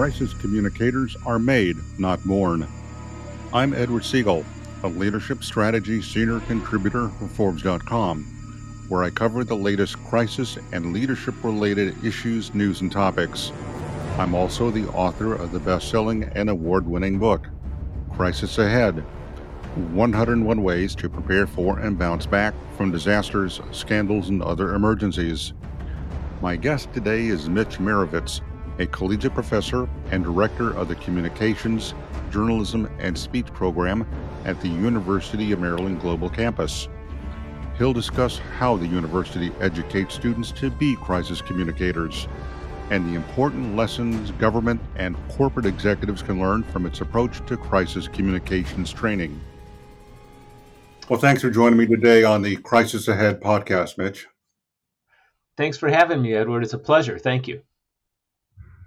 crisis communicators are made, not born. I'm Edward Segal, a leadership strategy senior contributor for Forbes.com, where I cover the latest crisis and leadership related issues, news, and topics. I'm also the author of the best selling and award winning book, Crisis Ahead 101 Ways to Prepare for and Bounce Back from Disasters, Scandals, and Other Emergencies. My guest today is Mitch Marovitz, a collegiate professor and director of the Communications, Journalism, and Speech program at the University of Maryland Global Campus. He'll discuss how the university educates students to be crisis communicators and the important lessons government and corporate executives can learn from its approach to crisis communications training. Well, thanks for joining me today on the Crisis Ahead podcast, Mitch. Thanks for having me, Edward. It's a pleasure. Thank you.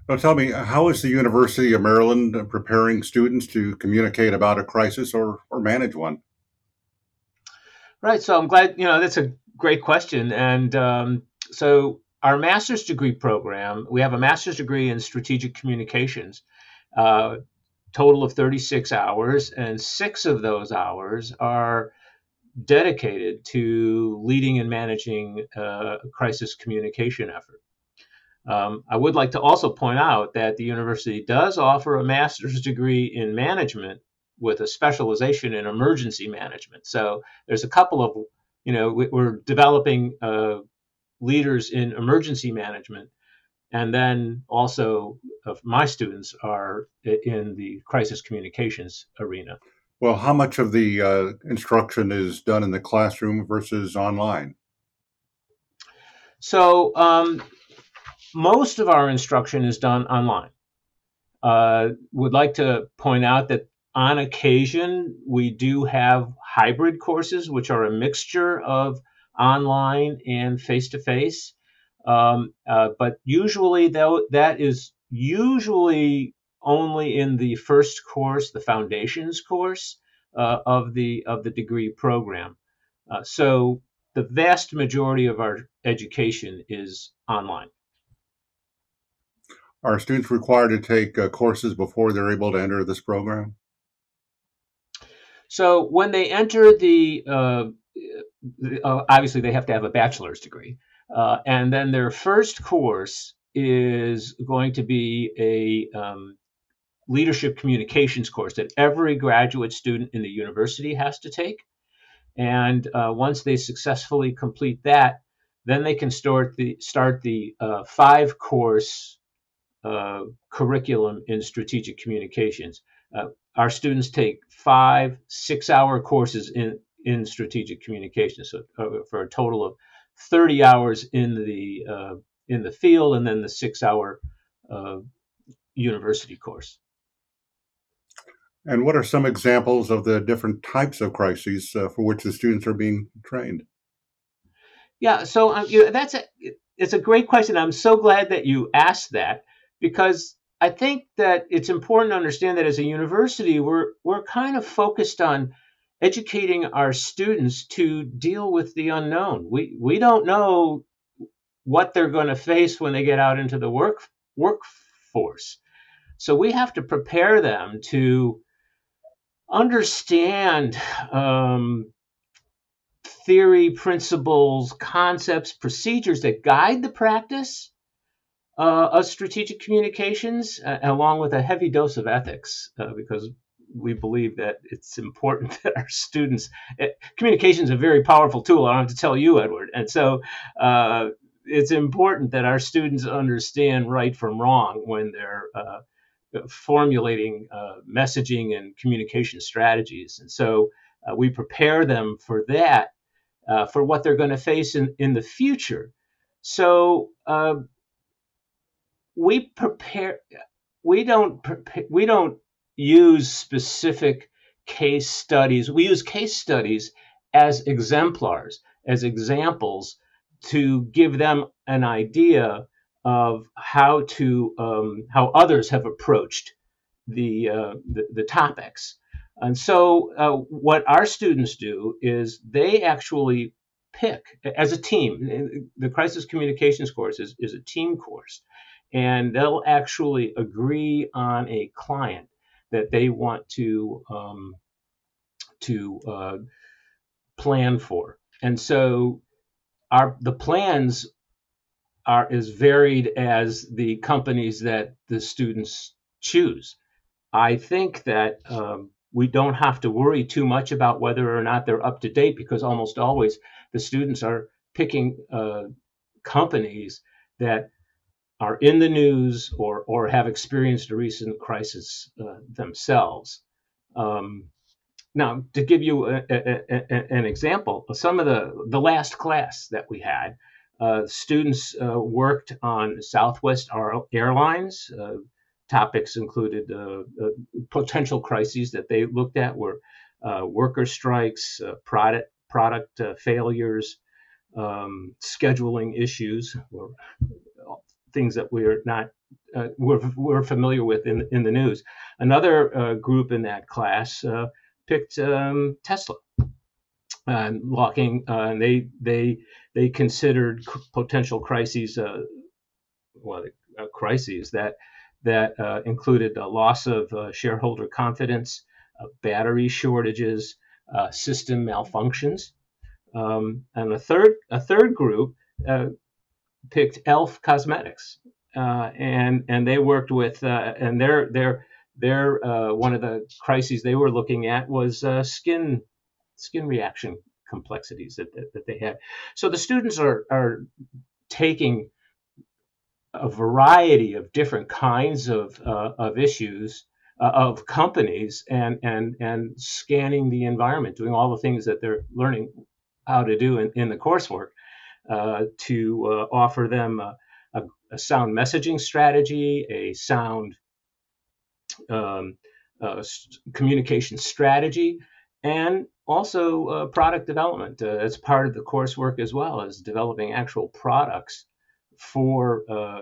Now, tell me, how is the University of Maryland preparing students to communicate about a crisis or, or manage one? Right. So I'm glad, you know, that's a great question. And um, so our master's degree program, we have a master's degree in strategic communications, uh, total of 36 hours, and six of those hours are dedicated to leading and managing a crisis communication effort. Um, I would like to also point out that the university does offer a master's degree in management with a specialization in emergency management. So there's a couple of, you know, we're developing uh, leaders in emergency management. And then also, of my students are in the crisis communications arena. Well, how much of the uh, instruction is done in the classroom versus online? So, um, most of our instruction is done online. Uh, would like to point out that on occasion we do have hybrid courses, which are a mixture of online and face to face. But usually, though, that is usually only in the first course, the foundations course uh, of the of the degree program. Uh, so the vast majority of our education is online. Are students required to take uh, courses before they're able to enter this program? So when they enter the, uh, uh, obviously they have to have a bachelor's degree, uh, and then their first course is going to be a um, leadership communications course that every graduate student in the university has to take. And uh, once they successfully complete that, then they can start the start the uh, five course curriculum in strategic communications. Uh, our students take five six hour courses in in strategic communications, so uh, for a total of 30 hours in the uh, in the field, and then the six hour university course. And what are some examples of the different types of crises uh, for which the students are being trained? Yeah, so um, you know, that's a it's a great question. I'm so glad that you asked that because I think that it's important to understand that as a university, we're we're kind of focused on educating our students to deal with the unknown. We we don't know what they're going to face when they get out into the work workforce. So we have to prepare them to understand um, theory, principles, concepts, procedures that guide the practice uh, strategic communications, uh, along with a heavy dose of ethics, uh, because we believe that it's important that our students. Eh, communication is a very powerful tool. I don't have to tell you, Edward, and so uh, it's important that our students understand right from wrong when they're uh, formulating uh, messaging and communication strategies. And so we prepare them for that, for what they're going to face in, in the future. So we prepare. We don't prepare, we don't use specific case studies. We use case studies as exemplars, as examples to give them an idea of how to um, how others have approached the, uh, the, the topics. And so, uh, what our students do is they actually pick as a team. The crisis communications course is, is a team course, and they'll actually agree on a client that they want to um, to uh, plan for. And so our the plans are as varied as the companies that the students choose. I think that um, we don't have to worry too much about whether or not they're up to date because almost always the students are picking uh, companies that are in the news or or have experienced a recent crisis uh, themselves. Um, now, to give you a, a, a, an example, some of the the last class that we had, uh, students uh, worked on Southwest Airlines. Uh, topics included uh, uh, potential crises that they looked at were worker strikes, product product failures, um, scheduling issues, things that we're not uh, we're, we're familiar with in, in the news. Another uh, group in that class uh, picked um, Tesla and locking, uh, and they they they considered potential crises, uh, well, uh, crises that that included a loss of shareholder confidence, battery shortages, system malfunctions, um, and a third a third group picked Elf Cosmetics, uh, and and they worked with uh, and their their their uh, one of the crises they were looking at was uh, skin skin reaction complexities that, that, that they had. So the students are are taking a variety of different kinds of uh, of issues uh, of companies and and and scanning the environment, doing all the things that they're learning how to do in, in the coursework to uh, offer them a, a, a, sound messaging strategy, a sound um, uh, communication strategy, and also uh, product development uh, as part of the coursework as well as developing actual products for uh,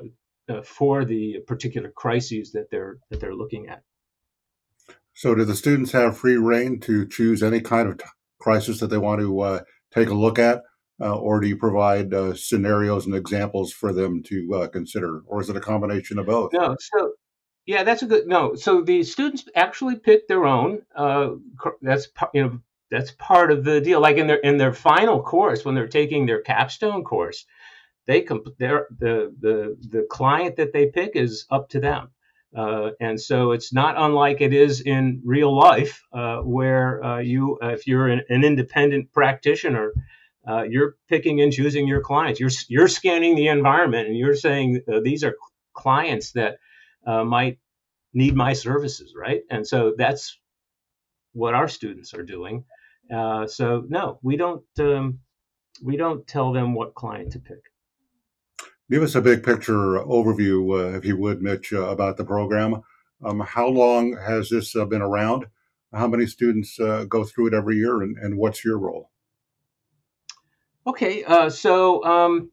for the particular crises that they're that they're looking at. So, do the students have free reign to choose any kind of t- crisis that they want to take a look at? Uh, or do you provide uh, scenarios and examples for them to uh, consider, or is it a combination of both? No, so yeah, that's a good no. So the students actually pick their own. Uh, that's you know that's part of the deal. Like in their in their final course, when they're taking their capstone course, they comp- their the the the client that they pick is up to them. Uh, and so it's not unlike it is in real life, uh, where uh, you, if you're an, an, independent practitioner, uh, you're picking and choosing your clients. You're you're scanning the environment and you're saying uh, these are clients that uh, might need my services, right? And so that's what our students are doing. Uh, so no, we don't um, we don't tell them what client to pick. Give us a big picture overview, uh, if you would, Mitch, uh, about the program. Um, how long has this been around? How many students go through it every year, and, and what's your role? Okay, uh, so um,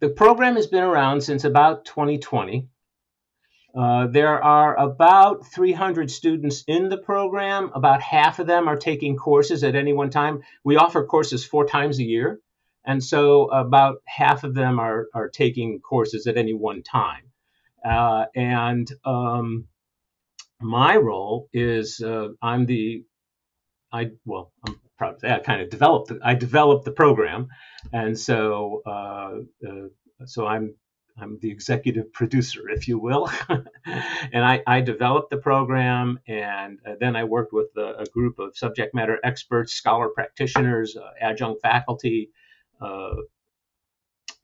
the program has been around since about 2020. Uh, there are about 300 students in the program. About half of them are taking courses at any one time. We offer courses four times a year, and so about half of them are, are taking courses at any one time. Uh, and um, my role is uh, I'm the I well I'm I kind of developed the, I developed the program, and so uh, uh, so I'm I'm the executive producer, if you will, and I, I, developed the program, and uh, then I worked with a, a, group of subject matter experts, scholar practitioners, uh, adjunct faculty, uh,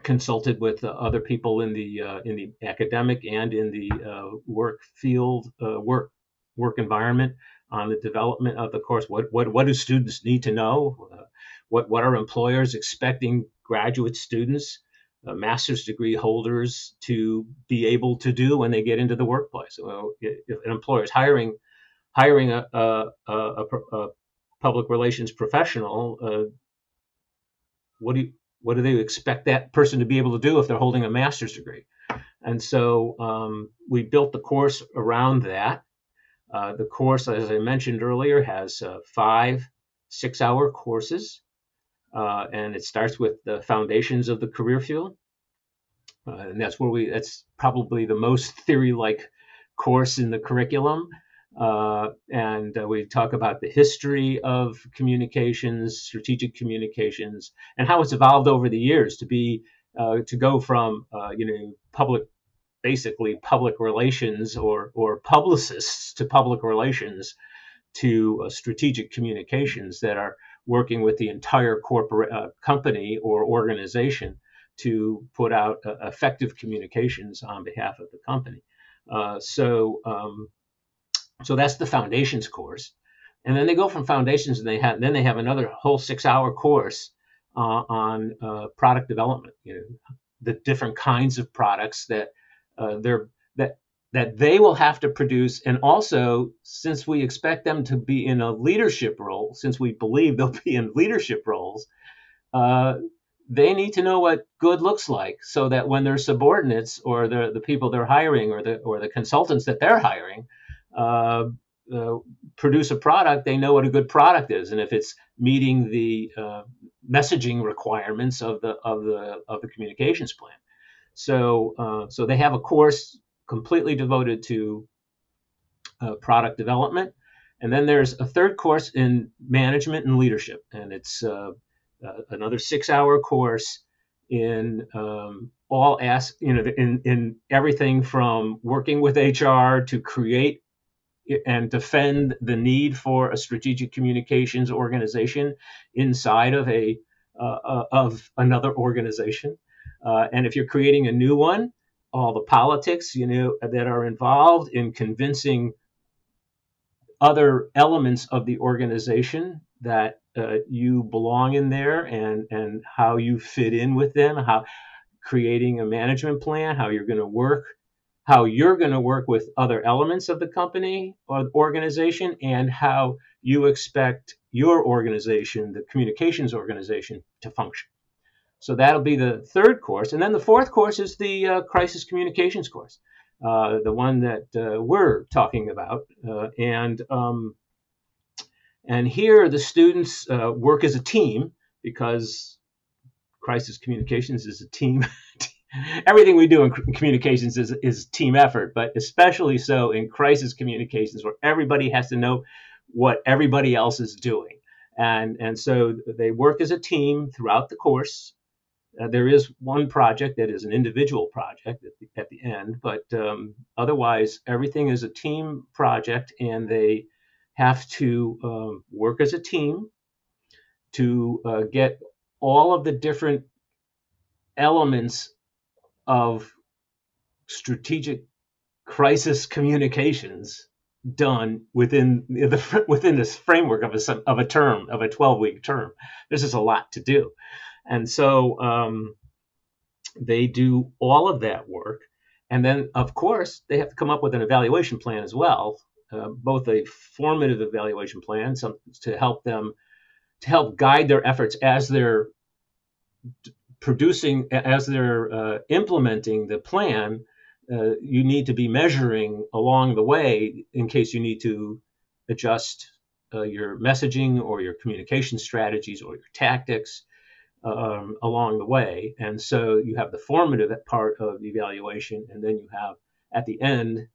consulted with uh, other people in the in the academic and in the work field work work environment on the development of the course. What what what do students need to know? Uh, what what are employers expecting graduate students, uh, master's degree holders, to be able to do when they get into the workplace? Well, if an employer is hiring hiring a, a, a, a public relations professional, uh, what do you, what do they expect that person to be able to do if they're holding a master's degree? And so um, we built the course around that. Uh, the course, as I mentioned earlier, has uh, five six hour courses, uh, and it starts with the foundations of the career field. uh, and that's where we. That's probably the most theory-like course in the curriculum. Uh, and we talk about the history of communications, strategic communications, and how it's evolved over the years to be to go from you know public, basically public relations or or publicists to public relations to uh, strategic communications that are working with the entire corporate uh, company or organization to put out effective communications on behalf of the company. so um, so that's the foundations course. And then they go from foundations and they have then they have another whole six hour course uh, on uh, product development. You know, the different kinds of products that uh, that that they will have to produce, and also since we expect them to be in a leadership role, since we believe they'll be in leadership roles, uh, they need to know what good looks like, so that when their subordinates or the the people they're hiring or the or the consultants that they're hiring uh, uh, produce a product, they know what a good product is, and if it's meeting the uh, messaging requirements of the of the of the communications plan. So uh, so they have a course completely devoted to uh, product development, and then there's a third course in management and leadership, and it's uh, another six-hour course in um, all as you know in in everything from working with HR to create and defend the need for a strategic communications organization inside of a uh, uh, of another organization. Uh, and if you're creating a new one, all the politics you know that are involved in convincing other elements of the organization that uh, you belong in there and and how you fit in with them, how creating a management plan, how you're going to work how you're going to work with other elements of the company or organization and how you expect your organization, the communications organization, to function. So that'll be the third course. And then the fourth course is the uh, crisis communications course, uh, the one that uh, we're talking about. Uh, and um, and here the students uh, work as a team because crisis communications is a team everything we do in communications is, is team effort, but especially so in crisis communications where everybody has to know what everybody else is doing. And, and so they work as a team throughout the course. Uh, there is one project that is an individual project at the, at the end, but um, otherwise, everything is a team project, and they have to um, work as a team to uh, get all of the different elements of strategic crisis communications done within the within this framework of a of a term of a 12 week term. This is a lot to do, and so um, they do all of that work, and then of course they have to come up with an evaluation plan as well, uh, both a formative evaluation plan, some to help them to help guide their efforts as they're producing as they're uh, implementing the plan uh, you need to be measuring along the way in case you need to adjust uh, your messaging or your communication strategies or your tactics um, along the way and so you have the formative part of the evaluation and then you have at the end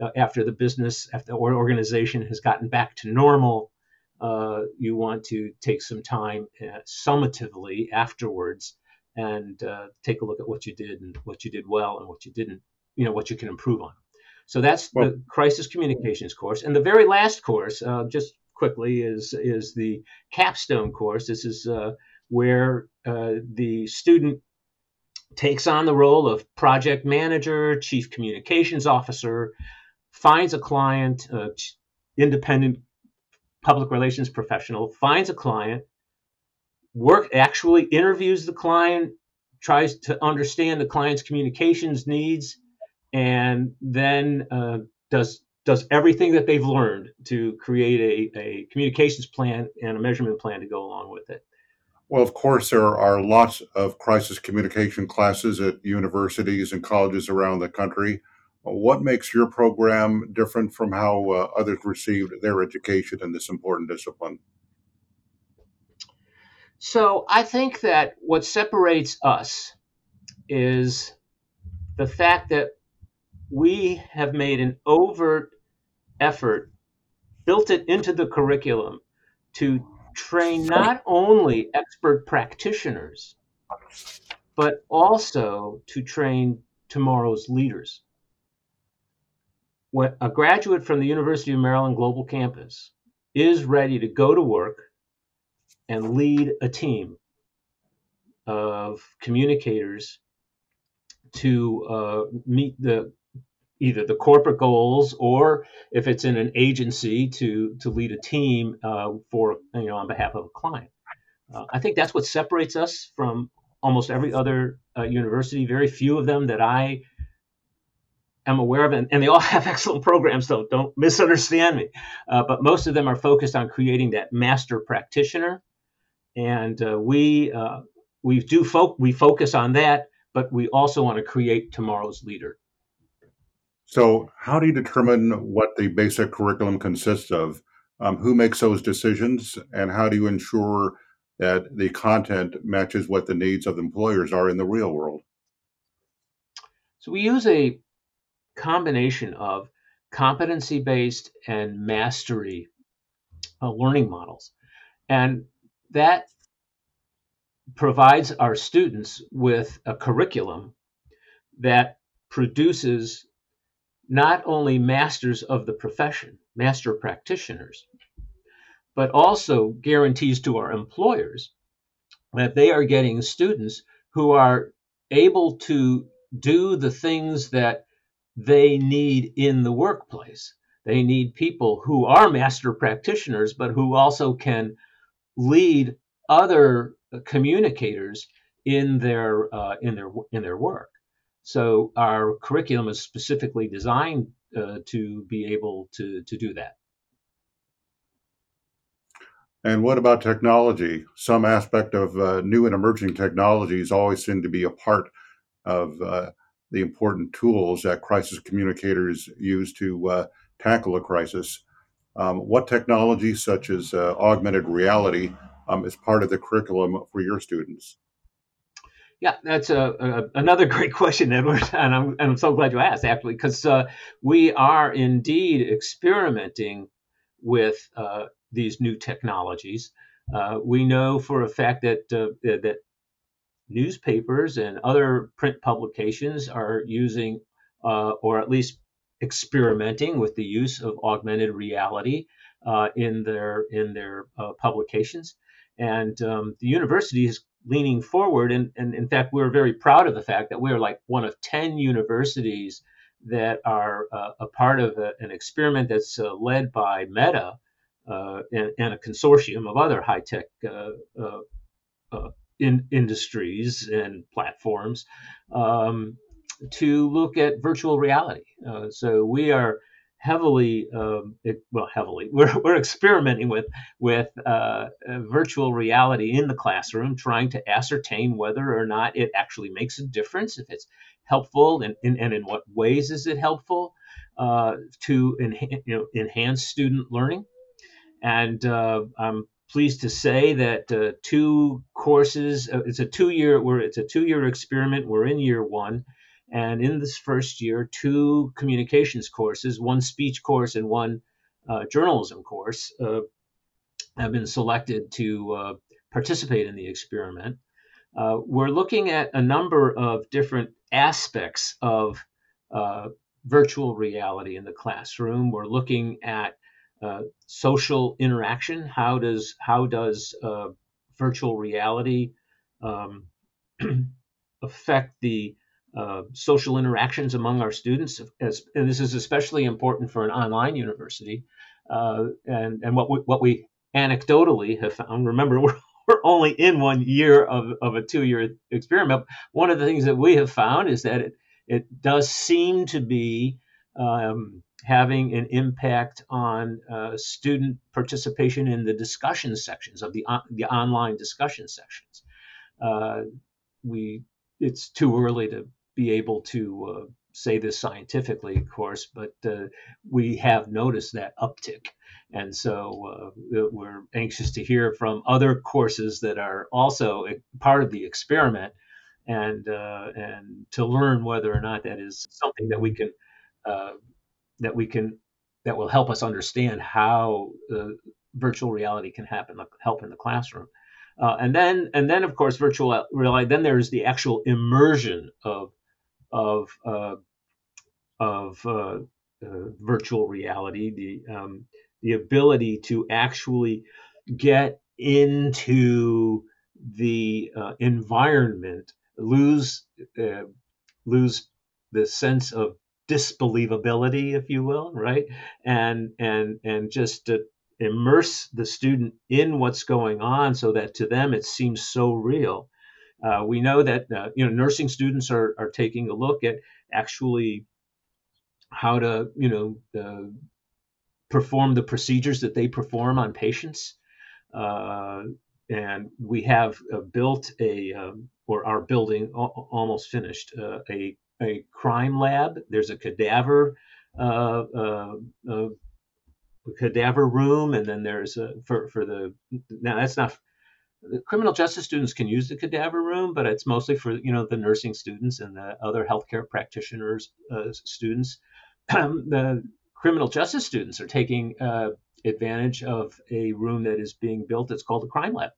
uh, after the business after the organization has gotten back to normal uh, you want to take some time uh, summatively afterwards and uh, take a look at what you did and what you did well and what you didn't, you know, what you can improve on. So that's well, the crisis communications course. And the very last course, uh, just quickly, is is the capstone course. This is uh, where uh, the student takes on the role of project manager, chief communications officer, finds a client, uh, independent public relations professional, finds a client, work actually interviews the client, tries to understand the client's communications needs, and then uh, does does everything that they've learned to create a, a communications plan and a measurement plan to go along with it. Well, of course, there are lots of crisis communication classes at universities and colleges around the country. What makes your program different from how uh, others received their education in this important discipline? So I think that what separates us is the fact that we have made an overt effort, built it into the curriculum to train not only expert practitioners, but also to train tomorrow's leaders. When a graduate from the University of Maryland Global Campus is ready to go to work and lead a team of communicators to uh, meet the either the corporate goals or if it's in an agency to to lead a team uh, for you know on behalf of a client. Uh, I think that's what separates us from almost every other uh, university. Very few of them that I am aware of, and, and, they all have excellent programs. So don't misunderstand me. Uh, but most of them are focused on creating that master practitioner, and uh, we uh, we do fo- we focus on that, but we also want to create tomorrow's leader. So, how do you determine what the basic curriculum consists of? Um, who makes those decisions, and how do you ensure that the content matches what the needs of employers are in the real world? So, we use a combination of competency based and mastery uh, learning models. And that provides our students with a curriculum that produces not only masters of the profession, master practitioners, but also guarantees to our employers that they are getting students who are able to do the things that they need in the workplace. They need people who are master practitioners, but who also can lead other communicators in their uh, in their in their work. So our curriculum is specifically designed uh, to be able to, to do that. And what about technology? Some aspect of uh, new and emerging technologies always seem to be a part of uh, the important tools that crisis communicators use to uh, tackle a crisis. Um, what technology, such as uh, augmented reality, um, is part of the curriculum for your students? Yeah, that's a, a, another great question, Edward, and I'm, and I'm so glad you asked actually, because uh, we are indeed experimenting with uh, these new technologies. Uh, we know for a fact that uh, that newspapers and other print publications are using, uh, or at least experimenting with the use of augmented reality uh, in their in their publications. And um, the university is leaning forward. And, and in fact, we're very proud of the fact that we're like one of 10 universities that are uh, a part of a, an experiment that's uh, led by Meta uh, and, and, a consortium of other high tech uh, uh, uh, in industries and platforms um, to look at virtual reality. so we are heavily, um, it, well, heavily, we're, we're experimenting with with uh, uh, virtual reality in the classroom, trying to ascertain whether or not it actually makes a difference, if it's helpful, and, and, and in what ways is it helpful uh, to enha- you know, enhance student learning. And uh, I'm pleased to say that uh, two courses, uh, it's a two year, where it's a two year experiment. We're in year one and in this first year, two communications courses, one speech course and one uh, journalism course, uh, have been selected to uh, participate in the experiment. Uh, we're looking at a number of different aspects of uh, virtual reality in the classroom. We're looking at uh, social interaction. How does how does virtual reality um, affect the uh, social interactions among our students, as, and this is especially important for an online university. Uh, and and what we, what we anecdotally have found, remember we're, we're only in one year of, of a two year experiment. One of the things that we have found is that it it does seem to be um, having an impact on uh, student participation in the discussion sections of the on, the online discussion sections. Uh, we it's too early to be able to uh, say this scientifically, of course, but uh, we have noticed that uptick. And so uh, we're anxious to hear from other courses that are also part of the experiment and uh, and to learn whether or not that is something that we can uh, that we can that will help us understand how virtual reality can happen help in the classroom. Uh, and then and then of course virtual reality then there's the actual immersion of of uh, of uh, uh, virtual reality the um, the ability to actually get into the environment lose lose the sense of disbelievability if you will right and and and just immerse the student in what's going on so that to them it seems so real. Uh, we know that uh, you know nursing students are, are taking a look at actually how to you know uh, perform the procedures that they perform on patients, uh, and we have uh, built a um, or are building almost finished uh, a a crime lab. There's a cadaver cadaver room, and then there's a, for for the now that's not the criminal justice students can use the cadaver room, but it's mostly for you know the nursing students and the other healthcare practitioners uh, students. the criminal justice students are taking uh, advantage of a room that is being built. It's called the crime lab,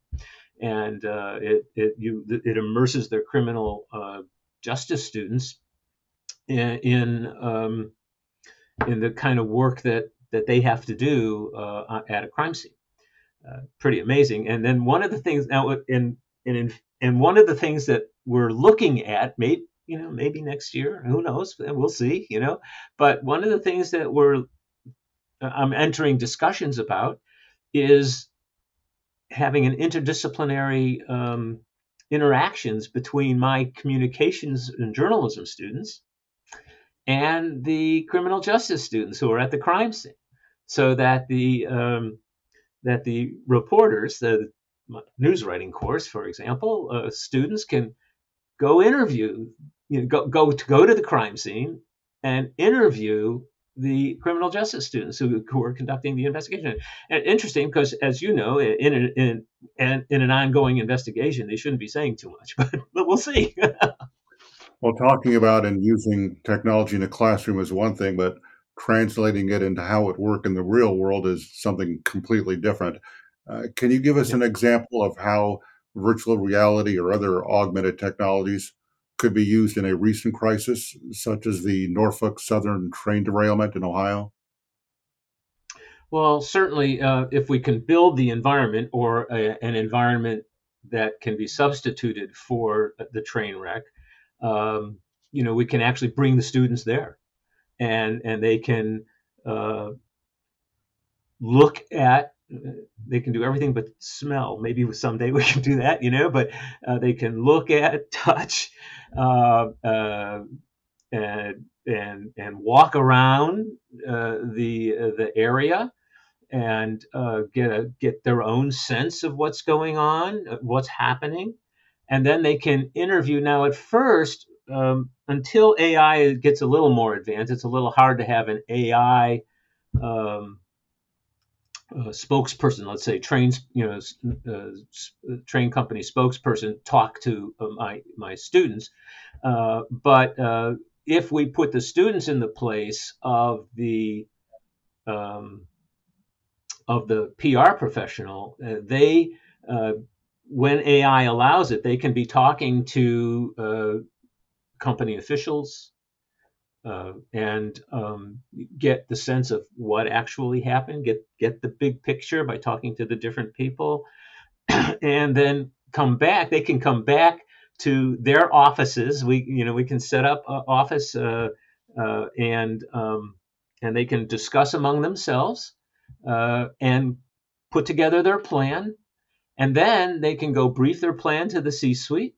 and uh, it it you it immerses their criminal uh, justice students in in, um, in the kind of work that that they have to do uh, at a crime scene. Uh, pretty amazing. And then one of the things now, in in and one of the things that we're looking at, maybe you know, maybe next year, who knows? We'll see. You know, but one of the things that we're I'm entering discussions about is having an interdisciplinary um, interactions between my communications and journalism students and the criminal justice students who are at the crime scene so that the um, that the reporters, the news writing course, for example, uh, students can go interview, you know, go go to go to the crime scene and interview the criminal justice students who, who are conducting the investigation. And interesting because, as you know, in in, in in an ongoing investigation, they shouldn't be saying too much, but but we'll see. well, talking about and using technology in a classroom is one thing, but translating it into how it work in the real world is something completely different. Uh, can you give us an example of how virtual reality or other augmented technologies could be used in a recent crisis, such as the Norfolk Southern train derailment in Ohio? Well, certainly, uh, if we can build the environment or a, an environment that can be substituted for the train wreck, um, you know, we can actually bring the students there and and they can uh, look at they can do everything but smell. Maybe someday we can do that, you know. But uh, they can look at, touch, uh, uh, and and and walk around uh, the uh, the area, and uh, get a get their own sense of what's going on, what's happening, and then they can interview. Now, at first, um, until AI gets a little more advanced, it's a little hard to have an AI um, uh, spokesperson, let's say trains, you know, uh, train company spokesperson, talk to uh, my my students. Uh, but uh, if we put the students in the place of the um, of the PR professional, uh, they when AI allows it, they can be talking to company officials uh, and um, get the sense of what actually happened, get get the big picture by talking to the different people, and then come back. They can come back to their offices. We you know we can set up an office uh, uh, and um, and they can discuss among themselves uh, and put together their plan, and then they can go brief their plan to the C-suite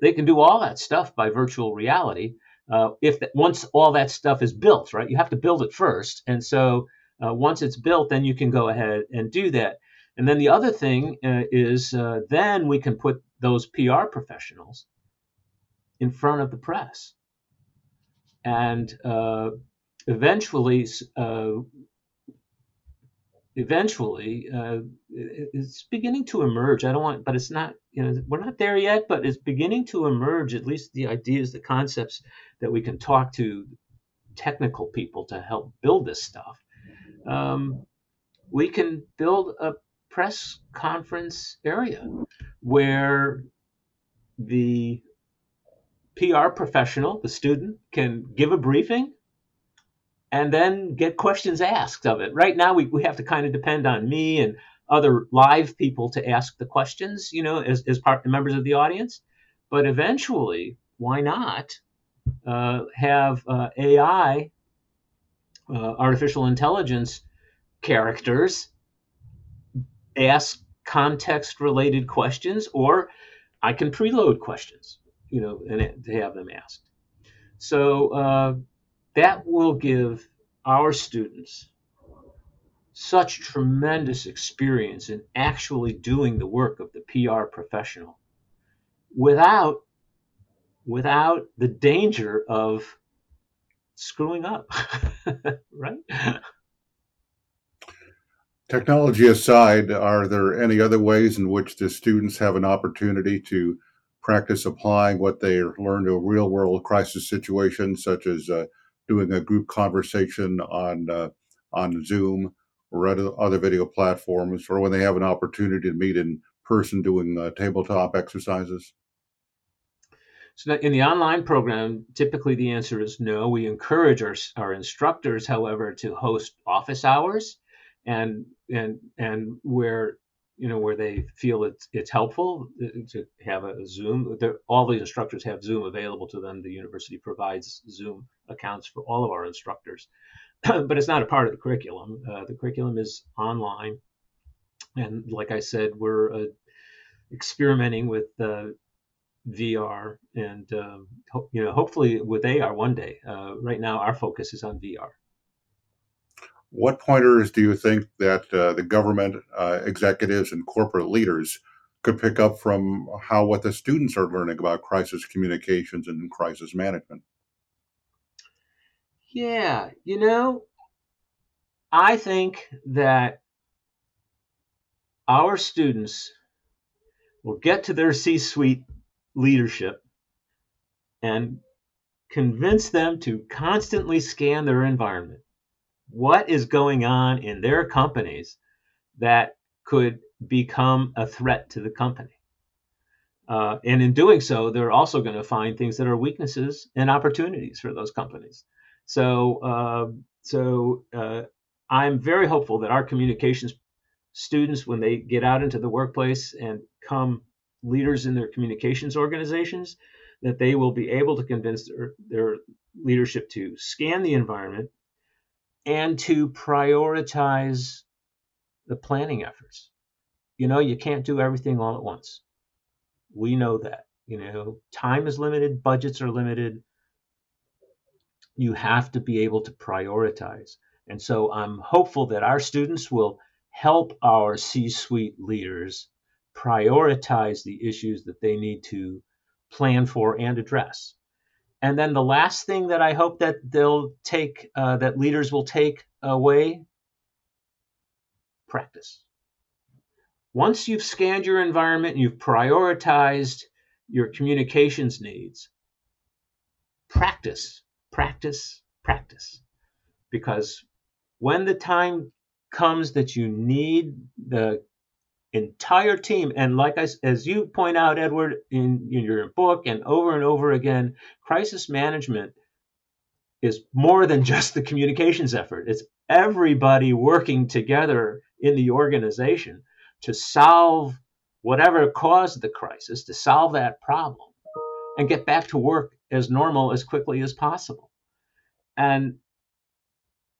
they can do all that stuff by virtual reality. Uh, if that, once all that stuff is built, right? You have to build it first, and so uh, once it's built, then you can go ahead and do that. And then the other thing uh, is uh, then we can put those PR professionals in front of the press, and uh, eventually uh, eventually uh, it's beginning to emerge. I don't want, but it's not. You know, we're not there yet, but it's beginning to emerge. At least the ideas, the concepts that we can talk to technical people to help build this stuff. Um, we can build a press conference area where the PR professional, the student, can give a briefing and then get questions asked of it. Right now, we, we have to kind of depend on me and other live people to ask the questions, you know, as, as part members of the audience. But eventually, why not uh, have uh, AI, uh, artificial intelligence characters ask context related questions, or I can preload questions, you know, and to have them asked. So uh, that will give our students such tremendous experience in actually doing the work of the PR professional without without the danger of screwing up right? Technology aside are there any other ways in which the students have an opportunity to practice applying what they learn to a real world crisis situation such as uh, doing a group conversation on uh, on Zoom or other, video platforms, or when they have an opportunity to meet in person doing uh, tabletop exercises? So in the online program, typically the answer is no. We encourage our, our instructors, however, to host office hours and and and where you know where they feel it's it's helpful uh, to have a Zoom. All the instructors have Zoom available to them. The university provides Zoom accounts for all of our instructors, but it's not a part of the curriculum. Uh, the curriculum is online, and like I said, we're uh, experimenting with uh, VR and um, ho- you know hopefully with AR one day. Uh, right now, our focus is on VR. What pointers do you think that uh, the government uh, executives and corporate leaders could pick up from how what the students are learning about crisis communications and crisis management? Yeah, you know, I think that our students will get to their C suite leadership and convince them to constantly scan their environment what is going on in their companies that could become a threat to the company. Uh, and in doing so, they're also going to find things that are weaknesses and opportunities for those companies. So, uh, so uh, I'm very hopeful that our communications students, when they get out into the workplace and come leaders in their communications organizations, that they will be able to convince their, their leadership to scan the environment and to prioritize the planning efforts. You know, you can't do everything all at once. We know that. You know, time is limited, budgets are limited. You have to be able to prioritize. And so I'm hopeful that our students will help our C suite leaders prioritize the issues that they need to plan for and address. And then the last thing that I hope that they'll take, uh, that leaders will take away practice. Once you've scanned your environment and you've prioritized your communications needs, practice, practice, practice. Because when the time comes that you need the entire team. And like I, as you point out, Edward, in, in your book and over and over again, crisis management is more than just the communications effort. It's everybody working together in the organization to solve whatever caused the crisis, to solve that problem and get back to work as normal as quickly as possible. And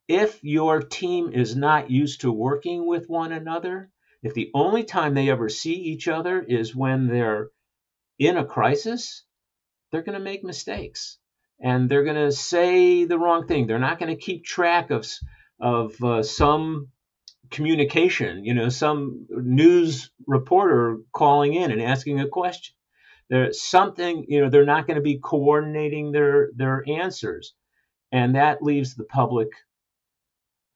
if your team is not used to working with one another, if the only time they ever see each other is when they're in a crisis, they're going to make mistakes and they're going to say the wrong thing. They're not going to keep track of of uh, some communication, you know, some news reporter calling in and asking a question. There's something, you know, they're not going to be coordinating their their answers, and that leaves the public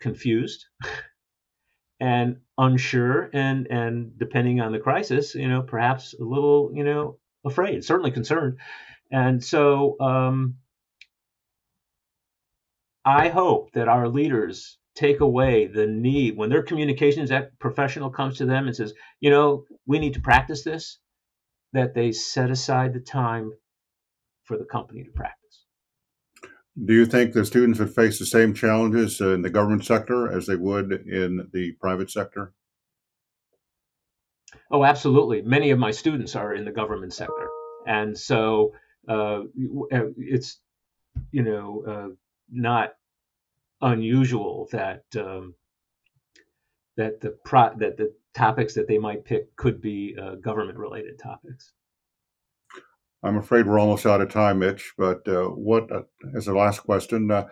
confused and unsure and and depending on the crisis, you know, perhaps a little, you know, afraid, certainly concerned. And so um, I hope that our leaders take away the need when their communications professional comes to them and says, you know, we need to practice this, that they set aside the time for the company to practice. Do you think the students would face the same challenges in the government sector as they would in the private sector? Oh, absolutely. Many of my students are in the government sector, and so uh, uh it's you know uh, not unusual that um, that the pro- that the topics that they might pick could be uh, government related topics. I'm afraid we're almost out of time, Mitch. But uh, what, uh, as a last question, uh,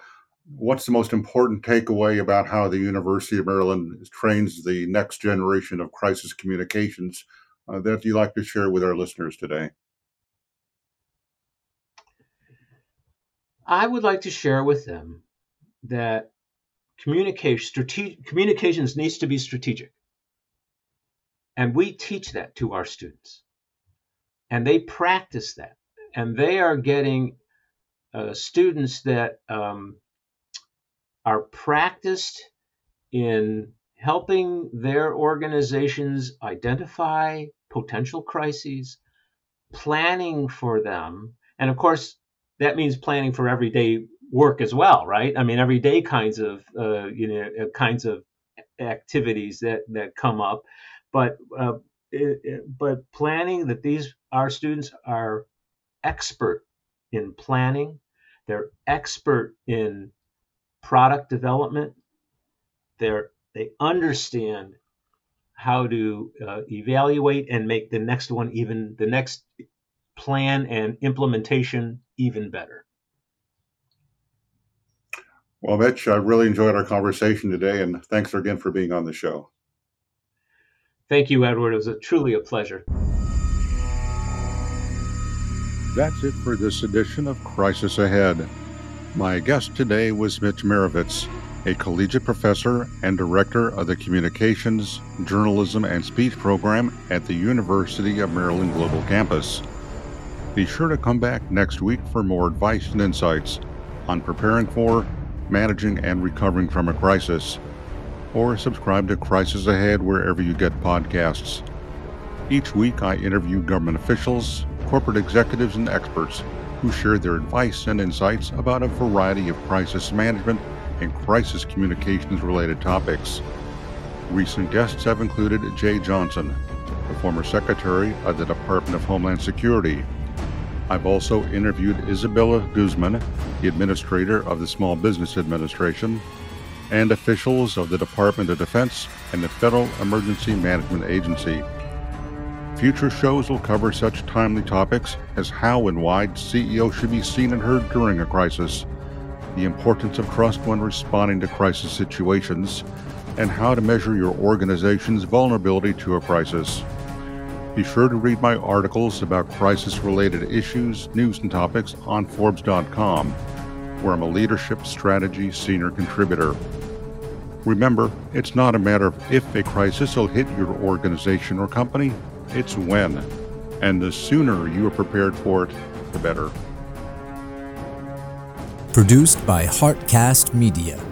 what's the most important takeaway about how the University of Maryland trains the next generation of crisis communications uh, that you'd like to share with our listeners today? I would like to share with them that communication, strate- communications needs to be strategic. And we teach that to our students and they practice that. And they are getting uh, students that um, are practiced in helping their organizations identify potential crises planning for them. And of course that means planning for everyday work as well right? I mean everyday kinds of uh, you know kinds of activities that that come up. But uh, it, it, but planning that these our students are expert in planning they're expert in product development they're they understand how to uh, evaluate and make the next one even the next plan and implementation even better. Well mitch i really enjoyed our conversation today and thanks again for being on the show Thank you, Edward. It was a, truly a pleasure. That's it for this edition of Crisis Ahead. My guest today was Mitch Marovitz, a collegiate professor and director of the Communications, Journalism, and Speech program at the University of Maryland Global Campus. Be sure to come back next week for more advice and insights on preparing for, managing, and recovering from a crisis or subscribe to Crisis Ahead wherever you get podcasts. Each week, I interview government officials, corporate executives, and experts who share their advice and insights about a variety of crisis management and crisis communications related topics. Recent guests have included Jeh Johnson, the former Secretary of the Department of Homeland Security. I've also interviewed Isabella Guzman, the Administrator of the Small Business Administration, and officials of the Department of Defense and the Federal Emergency Management Agency. Future shows will cover such timely topics as how and why CEO should be seen and heard during a crisis, the importance of trust when responding to crisis situations, and how to measure your organization's vulnerability to a crisis. Be sure to read my articles about crisis related issues, news, and topics on Forbes.com, where I'm a leadership strategy senior contributor. Remember, it's not a matter of if a crisis will hit your organization or company, it's when. And the sooner you are prepared for it, the better. Produced by Heartcast Media.